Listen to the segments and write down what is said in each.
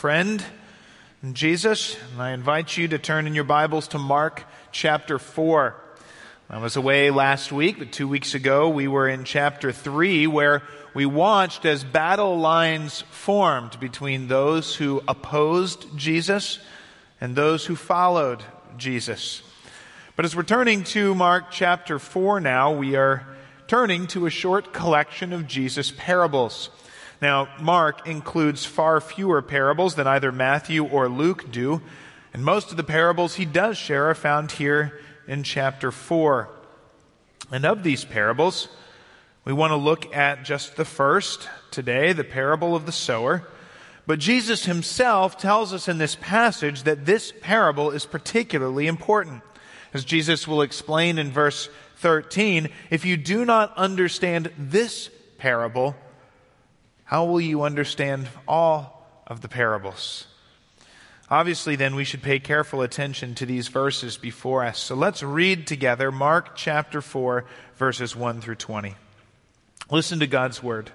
friend, Jesus. And I invite you to turn in your Bibles to Mark chapter 4. I was away last week, but two weeks ago we were in chapter 3 where we watched as battle lines formed between those who opposed Jesus and those who followed Jesus. But as we're turning to Mark chapter 4 now, we are turning to a short collection of Jesus' parables. Now, Mark includes far fewer parables than either Matthew or Luke do, and most of the parables he does share are found here in chapter 4. And of these parables, we want to look at just the first today, the parable of the sower. But Jesus himself tells us in this passage that this parable is particularly important. As Jesus will explain in verse 13, if you do not understand this parable, how will you understand all of the parables? Obviously, then, we should pay careful attention to these verses before us. So let's read together Mark chapter 4, verses 1 through 20. Listen to God's word.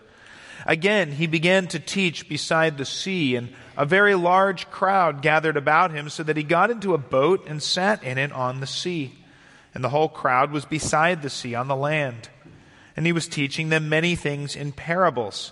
Again, he began to teach beside the sea, and a very large crowd gathered about him, so that he got into a boat and sat in it on the sea and the whole crowd was beside the sea on the land. And he was teaching them many things in parables.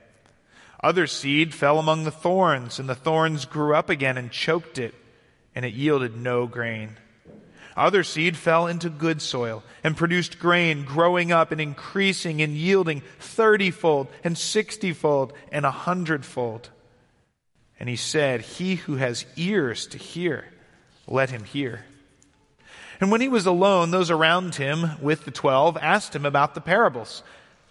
Other seed fell among the thorns, and the thorns grew up again and choked it, and it yielded no grain. Other seed fell into good soil and produced grain, growing up and increasing and yielding thirtyfold and sixtyfold and a hundredfold. And he said, He who has ears to hear, let him hear. And when he was alone, those around him with the twelve asked him about the parables.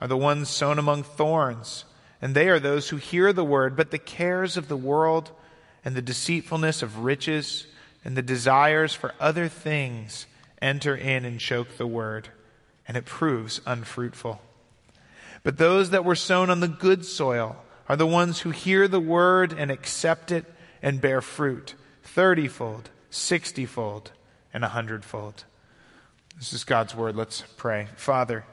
are the ones sown among thorns, and they are those who hear the word, but the cares of the world and the deceitfulness of riches and the desires for other things enter in and choke the word, and it proves unfruitful. But those that were sown on the good soil are the ones who hear the word and accept it and bear fruit thirtyfold, sixtyfold, and a hundredfold. This is God's word. Let's pray. Father,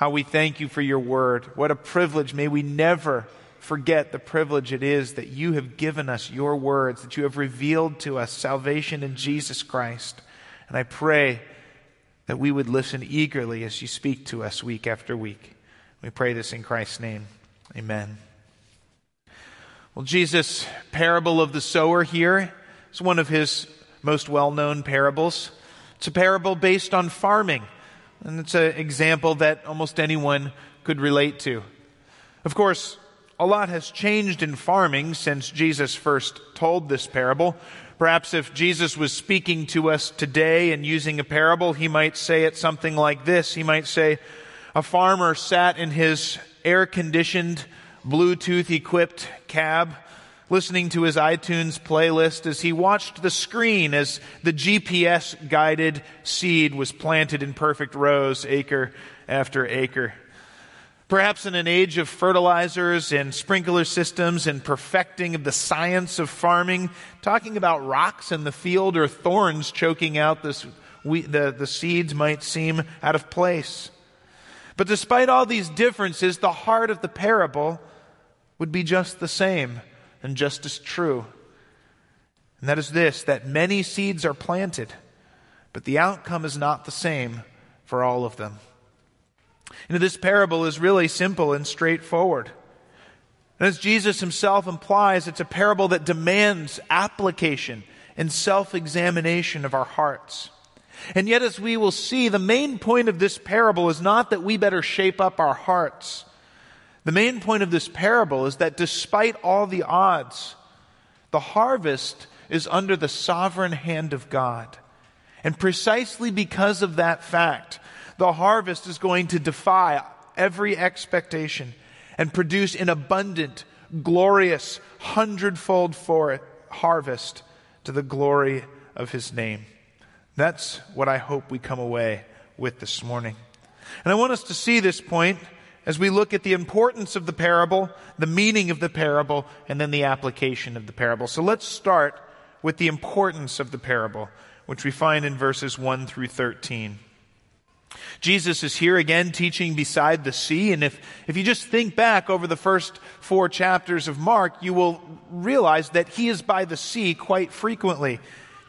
how we thank you for your word. What a privilege. May we never forget the privilege it is that you have given us your words, that you have revealed to us salvation in Jesus Christ. And I pray that we would listen eagerly as you speak to us week after week. We pray this in Christ's name. Amen. Well, Jesus' parable of the sower here is one of his most well known parables. It's a parable based on farming. And it's an example that almost anyone could relate to. Of course, a lot has changed in farming since Jesus first told this parable. Perhaps if Jesus was speaking to us today and using a parable, he might say it something like this. He might say, A farmer sat in his air conditioned, Bluetooth equipped cab, listening to his iTunes playlist as he watched the screen as the GPS guided seed was planted in perfect rows, acre after acre. Perhaps in an age of fertilizers and sprinkler systems and perfecting of the science of farming, talking about rocks in the field or thorns choking out this, we, the, the seeds might seem out of place. But despite all these differences, the heart of the parable would be just the same and just as true. And that is this that many seeds are planted, but the outcome is not the same for all of them. You know, this parable is really simple and straightforward. And as Jesus himself implies, it's a parable that demands application and self examination of our hearts. And yet, as we will see, the main point of this parable is not that we better shape up our hearts. The main point of this parable is that despite all the odds, the harvest is under the sovereign hand of God. And precisely because of that fact, the harvest is going to defy every expectation and produce an abundant, glorious, hundredfold for harvest to the glory of his name. That's what I hope we come away with this morning. And I want us to see this point as we look at the importance of the parable, the meaning of the parable, and then the application of the parable. So let's start with the importance of the parable, which we find in verses 1 through 13. Jesus is here again teaching beside the sea. And if, if you just think back over the first four chapters of Mark, you will realize that he is by the sea quite frequently.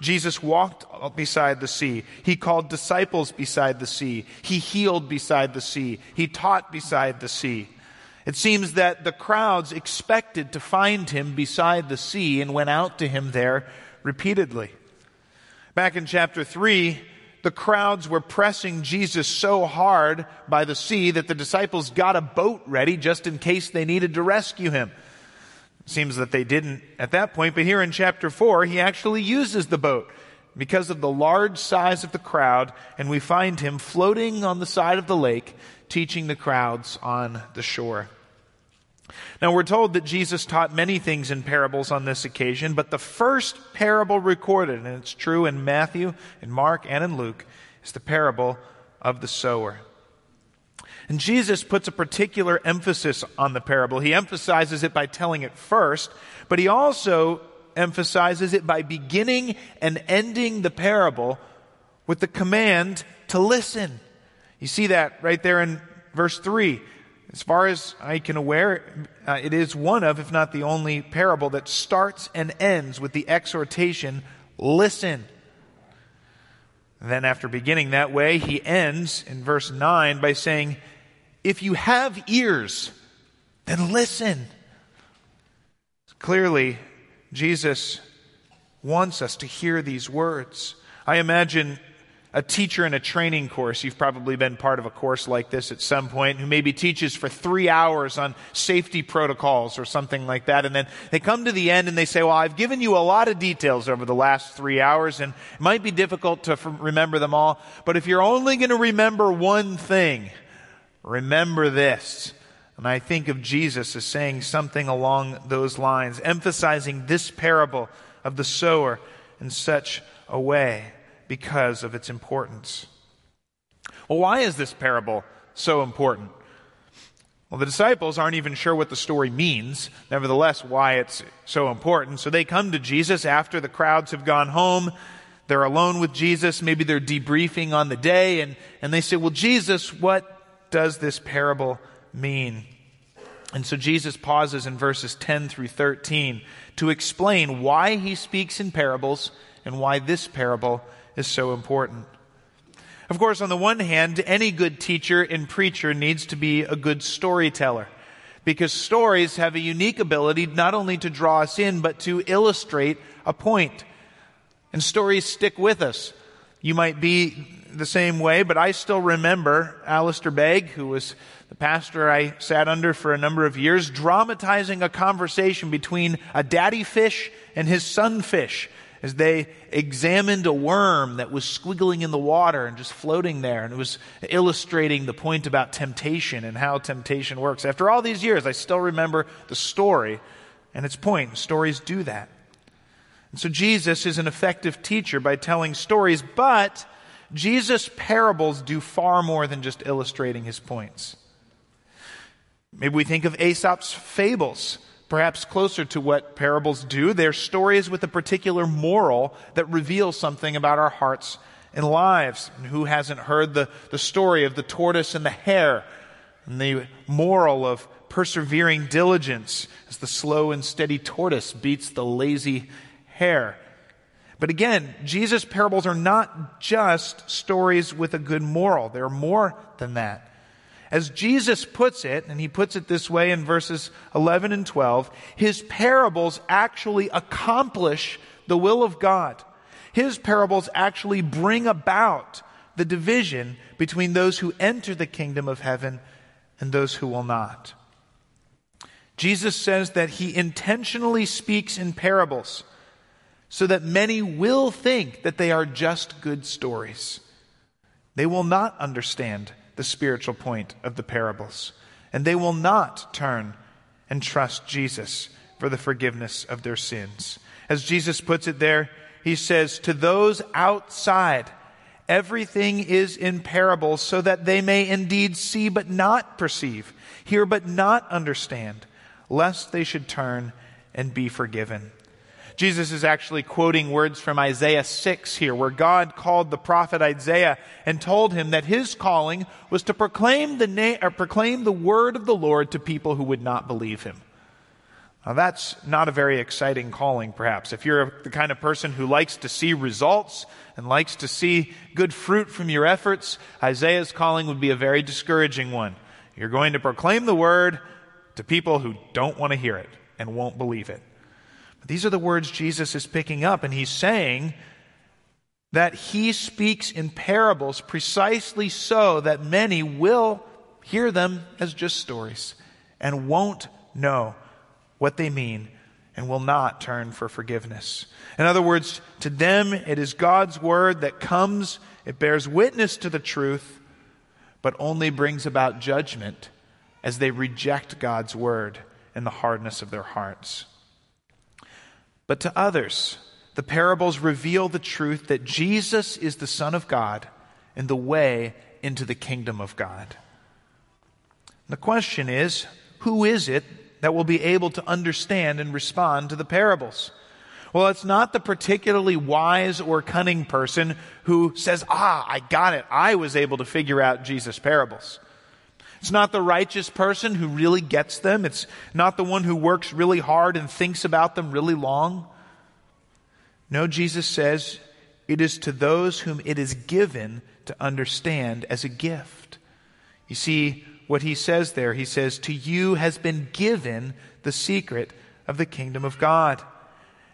Jesus walked beside the sea. He called disciples beside the sea. He healed beside the sea. He taught beside the sea. It seems that the crowds expected to find him beside the sea and went out to him there repeatedly. Back in chapter 3, the crowds were pressing Jesus so hard by the sea that the disciples got a boat ready just in case they needed to rescue him. Seems that they didn't at that point, but here in chapter 4, he actually uses the boat because of the large size of the crowd, and we find him floating on the side of the lake, teaching the crowds on the shore. Now, we're told that Jesus taught many things in parables on this occasion, but the first parable recorded, and it's true in Matthew, in Mark, and in Luke, is the parable of the sower. And Jesus puts a particular emphasis on the parable. He emphasizes it by telling it first, but he also emphasizes it by beginning and ending the parable with the command to listen. You see that right there in verse 3. As far as I can aware, uh, it is one of, if not the only parable that starts and ends with the exhortation, listen. Then, after beginning that way, he ends in verse 9 by saying, If you have ears, then listen. Clearly, Jesus wants us to hear these words. I imagine a teacher in a training course. You've probably been part of a course like this at some point who maybe teaches for three hours on safety protocols or something like that. And then they come to the end and they say, well, I've given you a lot of details over the last three hours and it might be difficult to f- remember them all. But if you're only going to remember one thing, remember this. And I think of Jesus as saying something along those lines, emphasizing this parable of the sower in such a way because of its importance. Well, why is this parable so important? Well, the disciples aren't even sure what the story means, nevertheless, why it's so important. So they come to Jesus after the crowds have gone home. They're alone with Jesus. Maybe they're debriefing on the day, and, and they say, Well, Jesus, what does this parable mean? And so Jesus pauses in verses 10 through 13 to explain why he speaks in parables and why this parable is so important. Of course, on the one hand, any good teacher and preacher needs to be a good storyteller because stories have a unique ability not only to draw us in, but to illustrate a point. And stories stick with us. You might be the same way, but I still remember Alistair Begg, who was the pastor I sat under for a number of years, dramatizing a conversation between a daddy fish and his son fish as they examined a worm that was squiggling in the water and just floating there. And it was illustrating the point about temptation and how temptation works. After all these years, I still remember the story and its point. Stories do that. And so Jesus is an effective teacher by telling stories, but Jesus' parables do far more than just illustrating his points. Maybe we think of Aesop's fables perhaps closer to what parables do. They're stories with a particular moral that reveals something about our hearts and lives. And who hasn't heard the, the story of the tortoise and the hare and the moral of persevering diligence as the slow and steady tortoise beats the lazy hare? But again, Jesus' parables are not just stories with a good moral. They're more than that. As Jesus puts it, and he puts it this way in verses 11 and 12, his parables actually accomplish the will of God. His parables actually bring about the division between those who enter the kingdom of heaven and those who will not. Jesus says that he intentionally speaks in parables so that many will think that they are just good stories. They will not understand the spiritual point of the parables. And they will not turn and trust Jesus for the forgiveness of their sins. As Jesus puts it there, he says, To those outside, everything is in parables, so that they may indeed see but not perceive, hear but not understand, lest they should turn and be forgiven. Jesus is actually quoting words from Isaiah 6 here, where God called the prophet Isaiah and told him that his calling was to proclaim the, na- or proclaim the word of the Lord to people who would not believe him. Now, that's not a very exciting calling, perhaps. If you're the kind of person who likes to see results and likes to see good fruit from your efforts, Isaiah's calling would be a very discouraging one. You're going to proclaim the word to people who don't want to hear it and won't believe it. These are the words Jesus is picking up, and he's saying that he speaks in parables precisely so that many will hear them as just stories and won't know what they mean and will not turn for forgiveness. In other words, to them it is God's word that comes, it bears witness to the truth, but only brings about judgment as they reject God's word in the hardness of their hearts. But to others, the parables reveal the truth that Jesus is the Son of God and the way into the kingdom of God. The question is who is it that will be able to understand and respond to the parables? Well, it's not the particularly wise or cunning person who says, Ah, I got it. I was able to figure out Jesus' parables. It's not the righteous person who really gets them. It's not the one who works really hard and thinks about them really long. No, Jesus says it is to those whom it is given to understand as a gift. You see what he says there? He says, To you has been given the secret of the kingdom of God.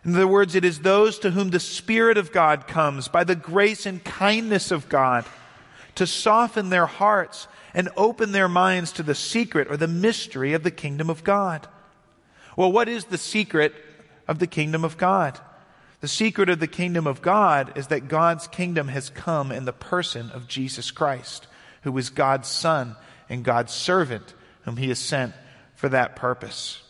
In other words, it is those to whom the Spirit of God comes by the grace and kindness of God to soften their hearts and open their minds to the secret or the mystery of the kingdom of God. Well, what is the secret of the kingdom of God? The secret of the kingdom of God is that God's kingdom has come in the person of Jesus Christ, who is God's Son and God's servant, whom He has sent for that purpose.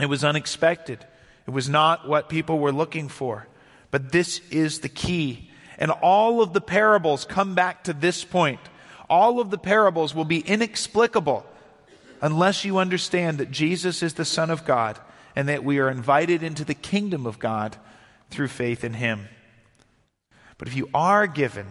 It was unexpected. It was not what people were looking for. But this is the key. And all of the parables come back to this point all of the parables will be inexplicable unless you understand that Jesus is the Son of God and that we are invited into the kingdom of God through faith in Him. But if you are given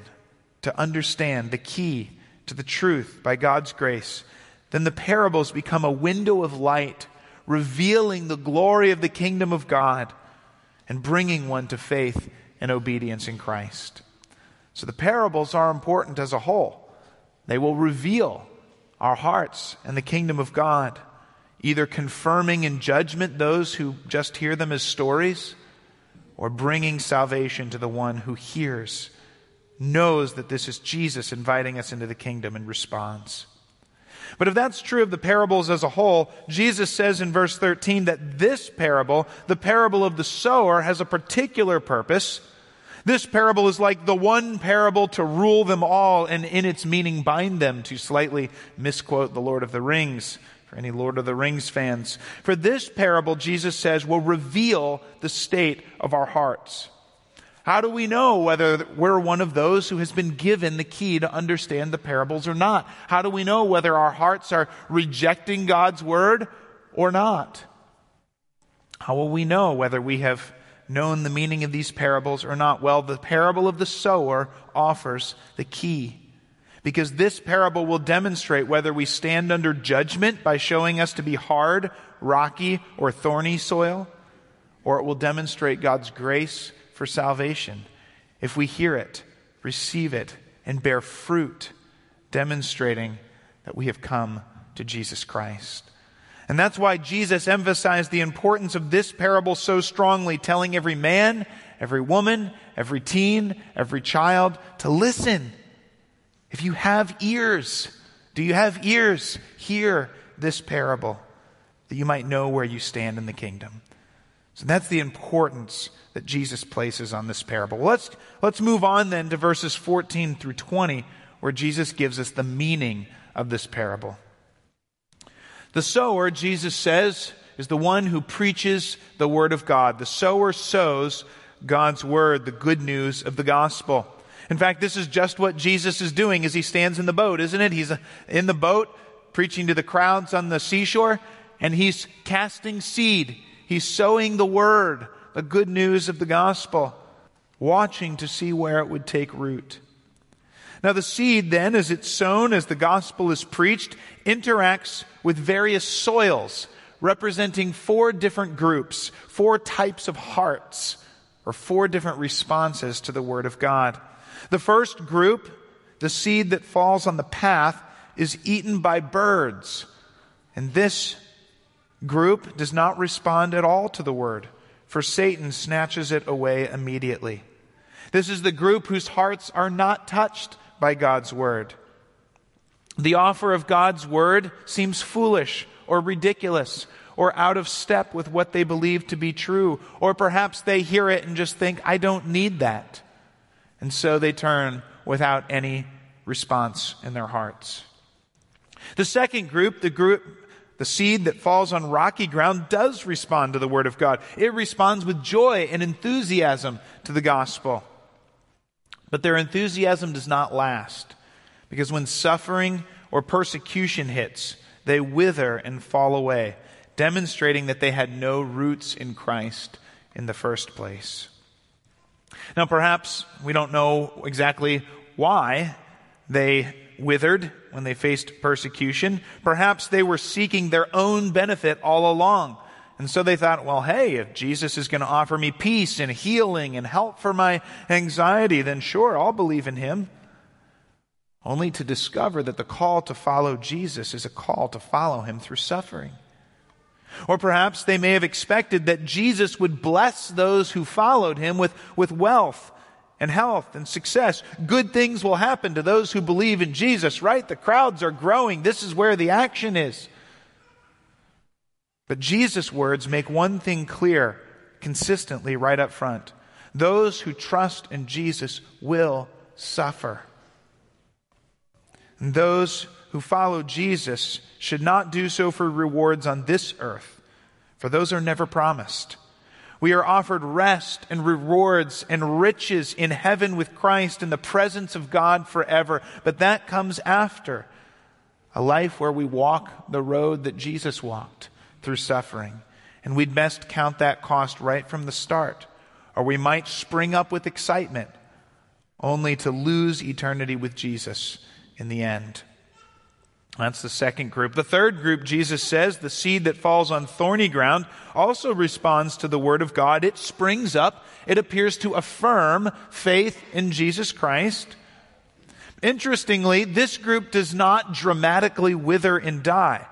to understand the key to the truth by God's grace, then the parables become a window of light, revealing the glory of the kingdom of God and bringing one to faith and obedience in Christ. So the parables are important as a whole. They will reveal our hearts and the kingdom of God, either confirming in judgment those who just hear them as stories, or bringing salvation to the one who hears, knows that this is Jesus inviting us into the kingdom and responds. But if that's true of the parables as a whole, Jesus says in verse 13 that this parable, the parable of the sower, has a particular purpose. This parable is like the one parable to rule them all and in its meaning bind them, to slightly misquote the Lord of the Rings for any Lord of the Rings fans. For this parable, Jesus says, will reveal the state of our hearts. How do we know whether we're one of those who has been given the key to understand the parables or not? How do we know whether our hearts are rejecting God's word or not? How will we know whether we have known the meaning of these parables or not? Well, the parable of the sower offers the key. Because this parable will demonstrate whether we stand under judgment by showing us to be hard, rocky, or thorny soil, or it will demonstrate God's grace for salvation if we hear it, receive it, and bear fruit, demonstrating that we have come to Jesus Christ. And that's why Jesus emphasized the importance of this parable so strongly, telling every man, every woman, every teen, every child to listen. If you have ears, do you have ears? Hear this parable that you might know where you stand in the kingdom. So that's the importance that Jesus places on this parable. Let's, let's move on then to verses 14 through 20, where Jesus gives us the meaning of this parable. The sower, Jesus says, is the one who preaches the word of God. The sower sows God's word, the good news of the gospel. In fact, this is just what Jesus is doing as he stands in the boat, isn't it? He's uh, in the boat preaching to the crowds on the seashore, and he's casting seed. He's sowing the word the good news of the gospel, watching to see where it would take root. Now, the seed, then, as it's sown, as the gospel is preached, interacts with various soils, representing four different groups, four types of hearts, or four different responses to the Word of God. The first group, the seed that falls on the path, is eaten by birds. And this group does not respond at all to the Word for Satan snatches it away immediately. This is the group whose hearts are not touched by God's word. The offer of God's word seems foolish or ridiculous or out of step with what they believe to be true. Or perhaps they hear it and just think, I don't need that. And so they turn without any response in their hearts. The second group, the group the seed that falls on rocky ground does respond to the Word of God. It responds with joy and enthusiasm to the gospel. But their enthusiasm does not last because when suffering or persecution hits, they wither and fall away, demonstrating that they had no roots in Christ in the first place. Now, perhaps we don't know exactly why they withered when they faced persecution. Perhaps they were seeking their own benefit all along. And so they thought, well, hey, if Jesus is going to offer me peace and healing and help for my anxiety, then sure, I'll believe in him. Only to discover that the call to follow Jesus is a call to follow him through suffering. Or perhaps they may have expected that Jesus would bless those who followed him with, with wealth and health and success. Good things will happen to those who believe in Jesus, right? The crowds are growing. This is where the action is. But Jesus' words make one thing clear consistently right up front. Those who trust in Jesus will suffer. And those who follow Jesus should not do so for rewards on this earth, for those are never promised. We are offered rest and rewards and riches in heaven with Christ in the presence of God forever. But that comes after a life where we walk the road that Jesus walked through suffering. And we'd best count that cost right from the start, or we might spring up with excitement only to lose eternity with Jesus in the end. That's the second group. The third group, Jesus says, the seed that falls on thorny ground, also responds to the Word of God. It springs up. It appears to affirm faith in Jesus Christ. Interestingly, this group does not dramatically wither and die.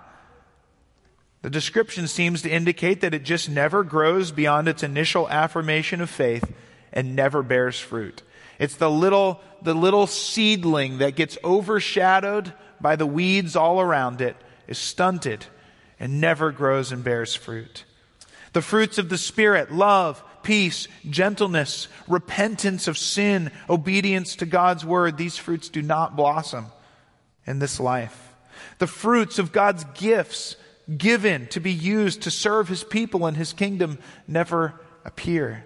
The description seems to indicate that it just never grows beyond its initial affirmation of faith and never bears fruit. It's the little, the little seedling that gets overshadowed by the weeds all around it, is stunted and never grows and bears fruit. The fruits of the Spirit, love, peace, gentleness, repentance of sin, obedience to God's word, these fruits do not blossom in this life. The fruits of God's gifts given to be used to serve his people and his kingdom never appear.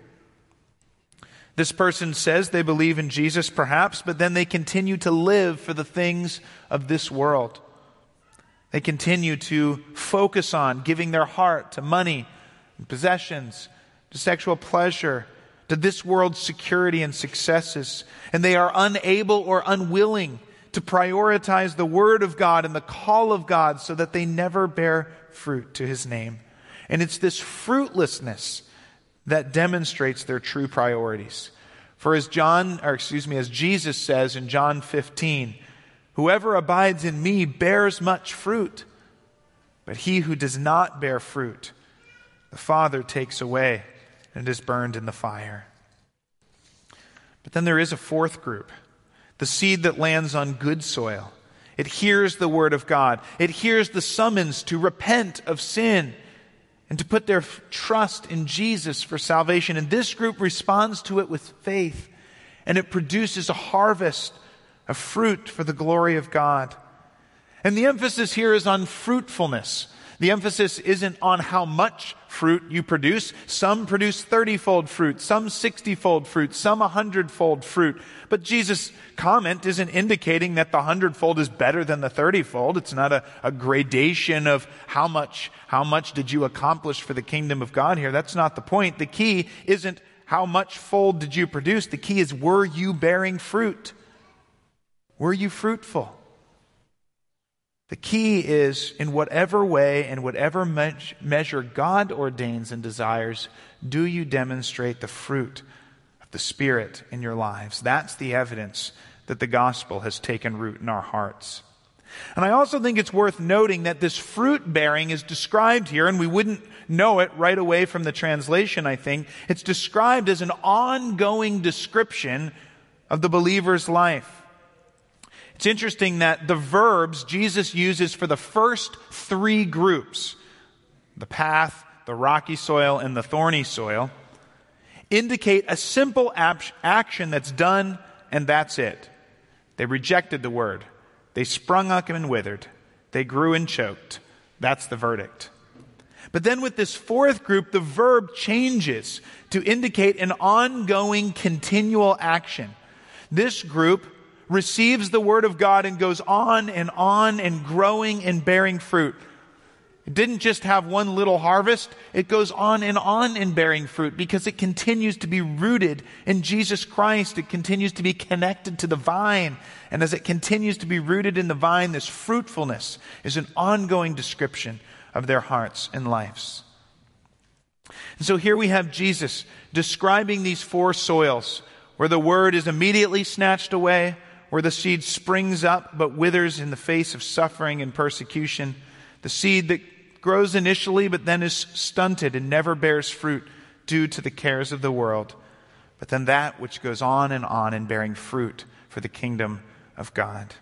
This person says they believe in Jesus, perhaps, but then they continue to live for the things of this world. They continue to focus on giving their heart to money and possessions, to sexual pleasure, to this world's security and successes. And they are unable or unwilling to prioritize the Word of God and the call of God so that they never bear fruit to His name. And it's this fruitlessness that demonstrates their true priorities. For as John, or excuse me, as Jesus says in John 15, whoever abides in me bears much fruit, but he who does not bear fruit, the Father takes away and is burned in the fire. But then there is a fourth group the seed that lands on good soil. It hears the word of God, it hears the summons to repent of sin and to put their trust in Jesus for salvation. And this group responds to it with faith, and it produces a harvest of fruit for the glory of God. And the emphasis here is on fruitfulness. The emphasis isn't on how much fruit you produce. Some produce 30 fold fruit, some 60 fold fruit, some 100 fold fruit. But Jesus' comment isn't indicating that the 100 fold is better than the 30 fold. It's not a, a gradation of how much, how much did you accomplish for the kingdom of God here. That's not the point. The key isn't how much fold did you produce. The key is were you bearing fruit? Were you fruitful? The key is in whatever way and whatever me- measure God ordains and desires, do you demonstrate the fruit of the Spirit in your lives? That's the evidence that the gospel has taken root in our hearts. And I also think it's worth noting that this fruit bearing is described here, and we wouldn't know it right away from the translation, I think. It's described as an ongoing description of the believer's life. It's interesting that the verbs Jesus uses for the first three groups the path, the rocky soil, and the thorny soil indicate a simple action that's done and that's it. They rejected the word. They sprung up and withered. They grew and choked. That's the verdict. But then with this fourth group, the verb changes to indicate an ongoing, continual action. This group receives the word of God and goes on and on and growing and bearing fruit. It didn't just have one little harvest, it goes on and on in bearing fruit because it continues to be rooted in Jesus Christ. It continues to be connected to the vine. And as it continues to be rooted in the vine, this fruitfulness is an ongoing description of their hearts and lives. And so here we have Jesus describing these four soils where the word is immediately snatched away, where the seed springs up but withers in the face of suffering and persecution, the seed that grows initially but then is stunted and never bears fruit due to the cares of the world, but then that which goes on and on in bearing fruit for the kingdom of God.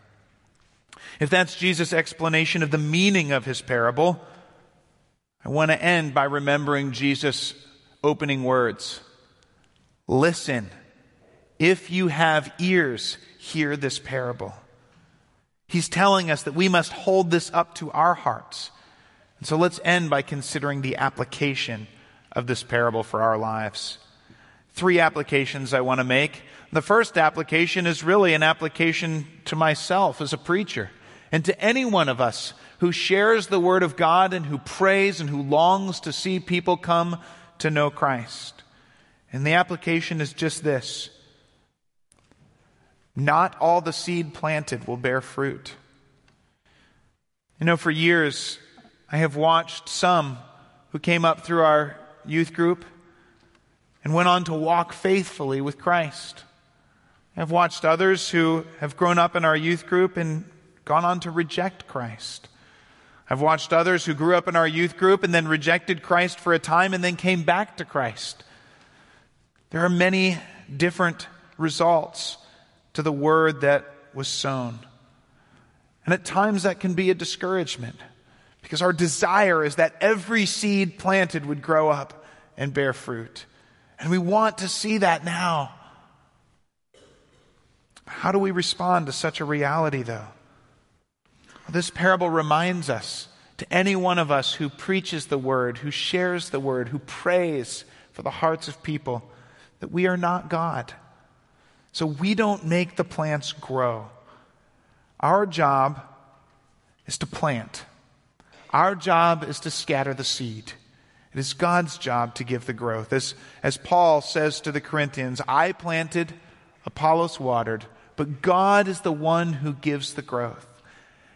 If that's Jesus' explanation of the meaning of his parable, I want to end by remembering Jesus' opening words. Listen, if you have ears, hear this parable. He's telling us that we must hold this up to our hearts. And so let's end by considering the application of this parable for our lives. Three applications I want to make. The first application is really an application to myself as a preacher and to any one of us who shares the Word of God and who prays and who longs to see people come to know Christ. And the application is just this not all the seed planted will bear fruit. You know, for years, I have watched some who came up through our youth group and went on to walk faithfully with Christ. I've watched others who have grown up in our youth group and gone on to reject Christ. I've watched others who grew up in our youth group and then rejected Christ for a time and then came back to Christ. There are many different results to the word that was sown. And at times that can be a discouragement because our desire is that every seed planted would grow up and bear fruit. And we want to see that now. How do we respond to such a reality, though? This parable reminds us to any one of us who preaches the word, who shares the word, who prays for the hearts of people, that we are not God. So we don't make the plants grow. Our job is to plant. Our job is to scatter the seed. It is God's job to give the growth. As, as Paul says to the Corinthians, I planted, Apollos watered, but God is the one who gives the growth.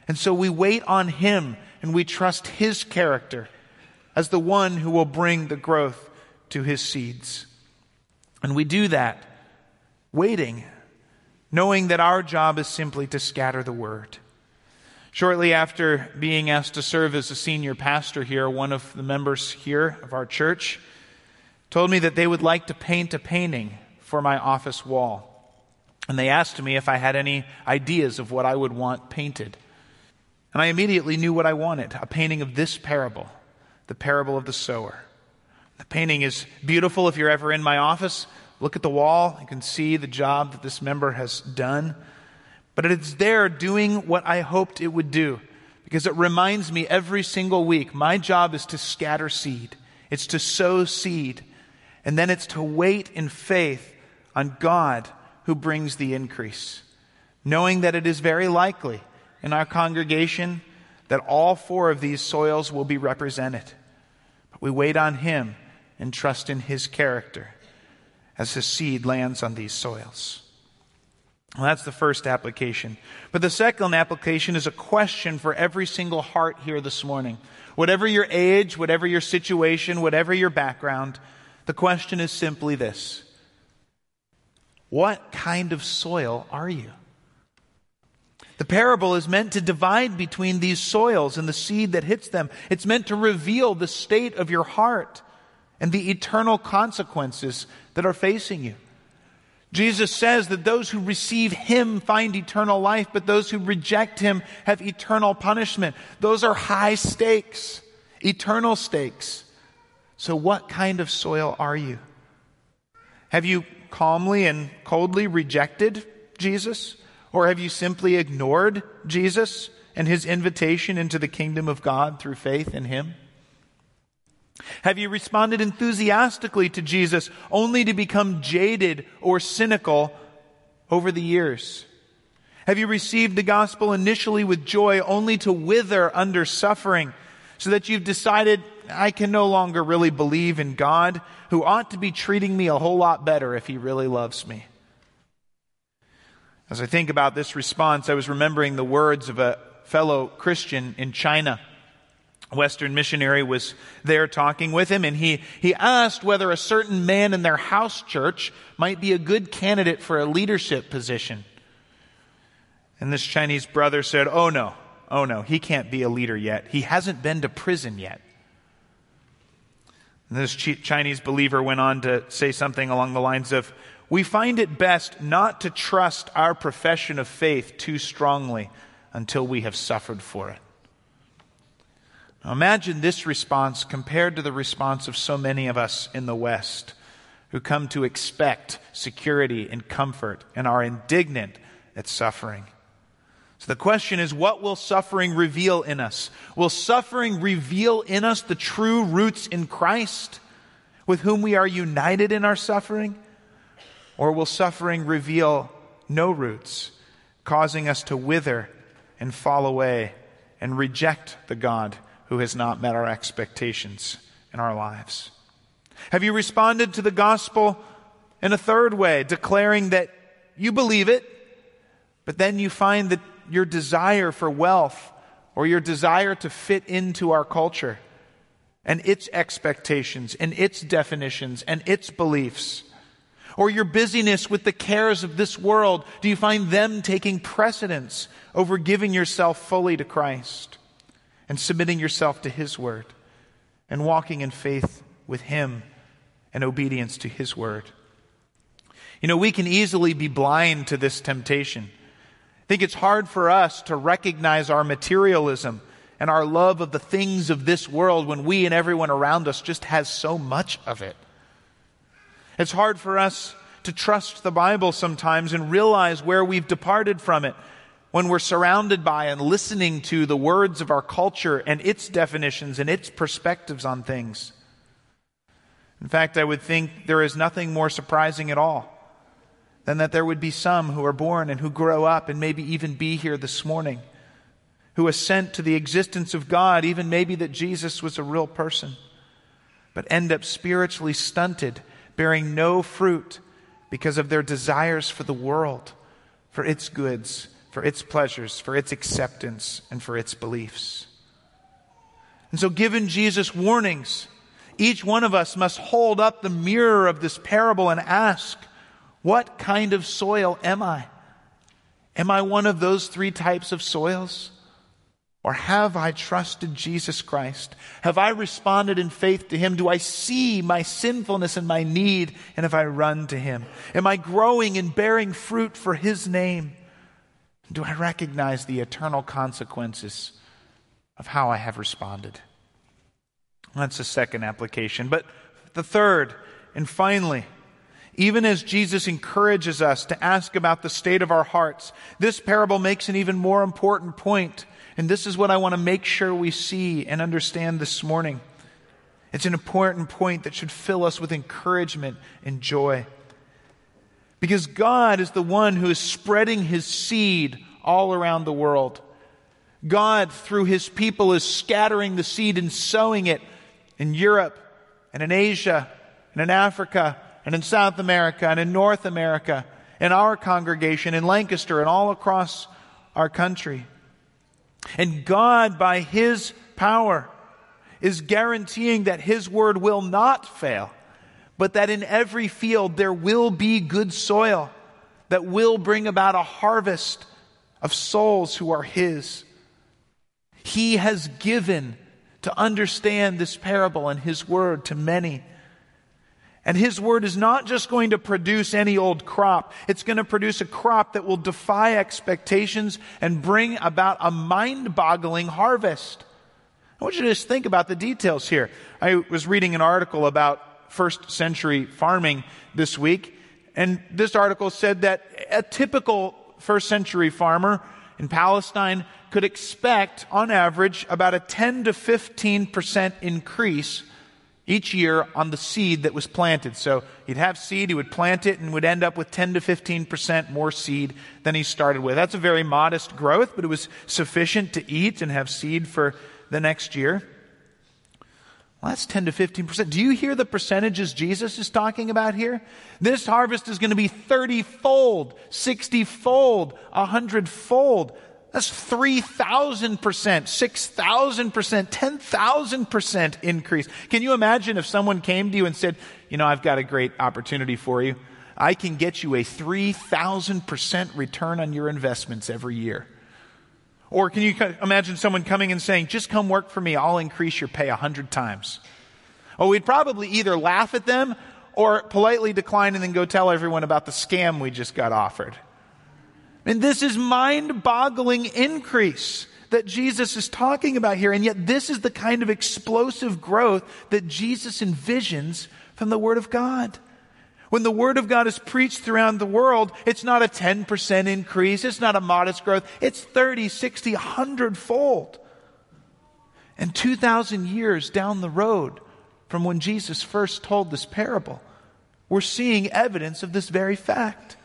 And so we wait on Him and we trust His character as the one who will bring the growth to His seeds. And we do that waiting, knowing that our job is simply to scatter the word. Shortly after being asked to serve as a senior pastor here, one of the members here of our church told me that they would like to paint a painting for my office wall. And they asked me if I had any ideas of what I would want painted. And I immediately knew what I wanted a painting of this parable, the parable of the sower. The painting is beautiful if you're ever in my office. Look at the wall, you can see the job that this member has done. But it's there doing what I hoped it would do because it reminds me every single week my job is to scatter seed, it's to sow seed, and then it's to wait in faith on God who brings the increase, knowing that it is very likely in our congregation that all four of these soils will be represented. But we wait on Him and trust in His character as His seed lands on these soils. Well, that's the first application. But the second application is a question for every single heart here this morning. Whatever your age, whatever your situation, whatever your background, the question is simply this What kind of soil are you? The parable is meant to divide between these soils and the seed that hits them. It's meant to reveal the state of your heart and the eternal consequences that are facing you. Jesus says that those who receive Him find eternal life, but those who reject Him have eternal punishment. Those are high stakes, eternal stakes. So, what kind of soil are you? Have you calmly and coldly rejected Jesus? Or have you simply ignored Jesus and his invitation into the kingdom of God through faith in him? Have you responded enthusiastically to Jesus only to become jaded or cynical over the years? Have you received the gospel initially with joy only to wither under suffering so that you've decided, I can no longer really believe in God who ought to be treating me a whole lot better if he really loves me? As I think about this response, I was remembering the words of a fellow Christian in China. Western missionary was there talking with him, and he, he asked whether a certain man in their house church might be a good candidate for a leadership position. And this Chinese brother said, Oh no, oh no, he can't be a leader yet. He hasn't been to prison yet. And this Chinese believer went on to say something along the lines of, we find it best not to trust our profession of faith too strongly until we have suffered for it. Imagine this response compared to the response of so many of us in the West who come to expect security and comfort and are indignant at suffering. So the question is, what will suffering reveal in us? Will suffering reveal in us the true roots in Christ with whom we are united in our suffering? Or will suffering reveal no roots, causing us to wither and fall away and reject the God who has not met our expectations in our lives? Have you responded to the gospel in a third way, declaring that you believe it, but then you find that your desire for wealth or your desire to fit into our culture and its expectations and its definitions and its beliefs or your busyness with the cares of this world? Do you find them taking precedence over giving yourself fully to Christ and submitting yourself to His Word and walking in faith with Him and obedience to His Word? You know, we can easily be blind to this temptation. I think it's hard for us to recognize our materialism and our love of the things of this world when we and everyone around us just has so much of it. It's hard for us to trust the Bible sometimes and realize where we've departed from it when we're surrounded by and listening to the words of our culture and its definitions and its perspectives on things. In fact, I would think there is nothing more surprising at all than that there would be some who are born and who grow up and maybe even be here this morning, who assent to the existence of God, even maybe that Jesus was a real person, but end up spiritually stunted, bearing no fruit because of their desires for the world, for its goods, for its pleasures, for its acceptance, and for its beliefs. And so, given Jesus' warnings, each one of us must hold up the mirror of this parable and ask, what kind of soil am I? Am I one of those three types of soils? Or have I trusted Jesus Christ? Have I responded in faith to Him? Do I see my sinfulness and my need? And have I run to Him? Am I growing and bearing fruit for His name? Do I recognize the eternal consequences of how I have responded? That's the second application. But the third, and finally, even as Jesus encourages us to ask about the state of our hearts, this parable makes an even more important point. And this is what I want to make sure we see and understand this morning. It's an important point that should fill us with encouragement and joy. Because God is the one who is spreading his seed all around the world. God, through his people, is scattering the seed and sowing it in Europe and in Asia and in Africa and in South America and in North America, in our congregation, in Lancaster, and all across our country. And God, by His power, is guaranteeing that His word will not fail, but that in every field there will be good soil that will bring about a harvest of souls who are His. He has given to understand this parable and His word to many. And His Word is not just going to produce any old crop. It's going to produce a crop that will defy expectations and bring about a mind boggling harvest. I want you to just think about the details here. I was reading an article about first century farming this week, and this article said that a typical first century farmer in Palestine could expect, on average, about a 10 to 15% increase each year on the seed that was planted. So he'd have seed, he would plant it, and would end up with 10 to 15% more seed than he started with. That's a very modest growth, but it was sufficient to eat and have seed for the next year. Well, that's 10 to 15%. Do you hear the percentages Jesus is talking about here? This harvest is going to be 30 fold, 60 fold, 100 fold. That's 3,000%, 6,000%, 10,000% increase. Can you imagine if someone came to you and said, You know, I've got a great opportunity for you. I can get you a 3,000% return on your investments every year. Or can you imagine someone coming and saying, Just come work for me, I'll increase your pay a hundred times? Oh, we'd probably either laugh at them or politely decline and then go tell everyone about the scam we just got offered. And this is mind boggling increase that Jesus is talking about here. And yet, this is the kind of explosive growth that Jesus envisions from the Word of God. When the Word of God is preached throughout the world, it's not a 10% increase, it's not a modest growth, it's 30, 60, 100 fold. And 2,000 years down the road from when Jesus first told this parable, we're seeing evidence of this very fact.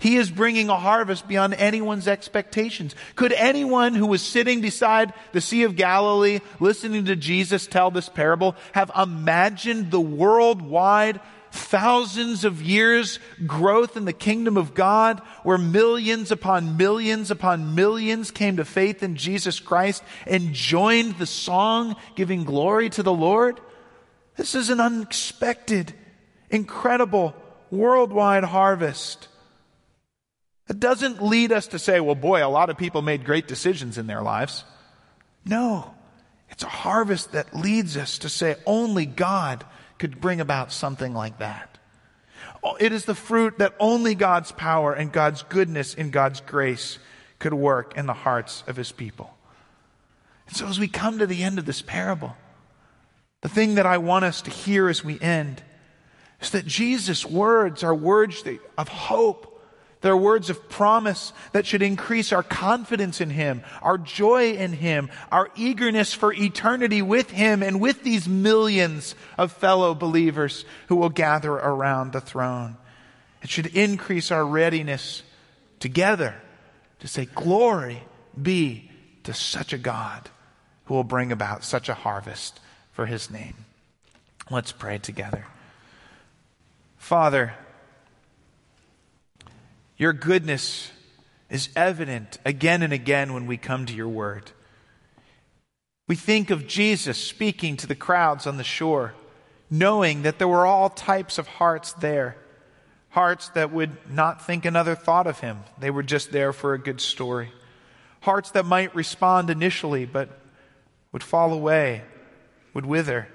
He is bringing a harvest beyond anyone's expectations. Could anyone who was sitting beside the Sea of Galilee listening to Jesus tell this parable have imagined the worldwide thousands of years growth in the kingdom of God where millions upon millions upon millions came to faith in Jesus Christ and joined the song giving glory to the Lord? This is an unexpected, incredible, worldwide harvest. It doesn't lead us to say, well, boy, a lot of people made great decisions in their lives. No, it's a harvest that leads us to say only God could bring about something like that. Oh, it is the fruit that only God's power and God's goodness and God's grace could work in the hearts of his people. And so, as we come to the end of this parable, the thing that I want us to hear as we end is that Jesus' words are words of hope. They're words of promise that should increase our confidence in Him, our joy in Him, our eagerness for eternity with Him and with these millions of fellow believers who will gather around the throne. It should increase our readiness together to say, Glory be to such a God who will bring about such a harvest for His name. Let's pray together. Father, your goodness is evident again and again when we come to your word. We think of Jesus speaking to the crowds on the shore, knowing that there were all types of hearts there. Hearts that would not think another thought of him. They were just there for a good story. Hearts that might respond initially, but would fall away, would wither,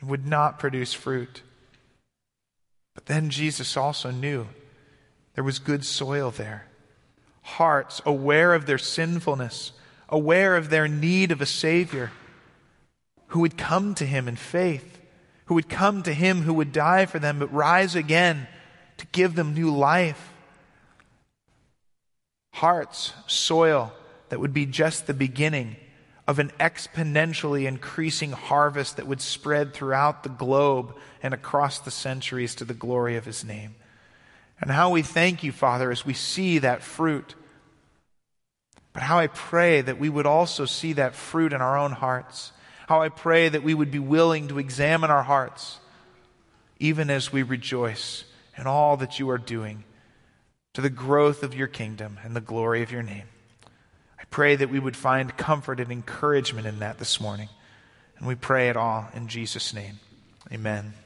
and would not produce fruit. But then Jesus also knew there was good soil there. Hearts aware of their sinfulness, aware of their need of a Savior who would come to Him in faith, who would come to Him who would die for them but rise again to give them new life. Hearts, soil that would be just the beginning of an exponentially increasing harvest that would spread throughout the globe and across the centuries to the glory of His name. And how we thank you, Father, as we see that fruit. But how I pray that we would also see that fruit in our own hearts. How I pray that we would be willing to examine our hearts, even as we rejoice in all that you are doing to the growth of your kingdom and the glory of your name. I pray that we would find comfort and encouragement in that this morning. And we pray it all in Jesus' name. Amen.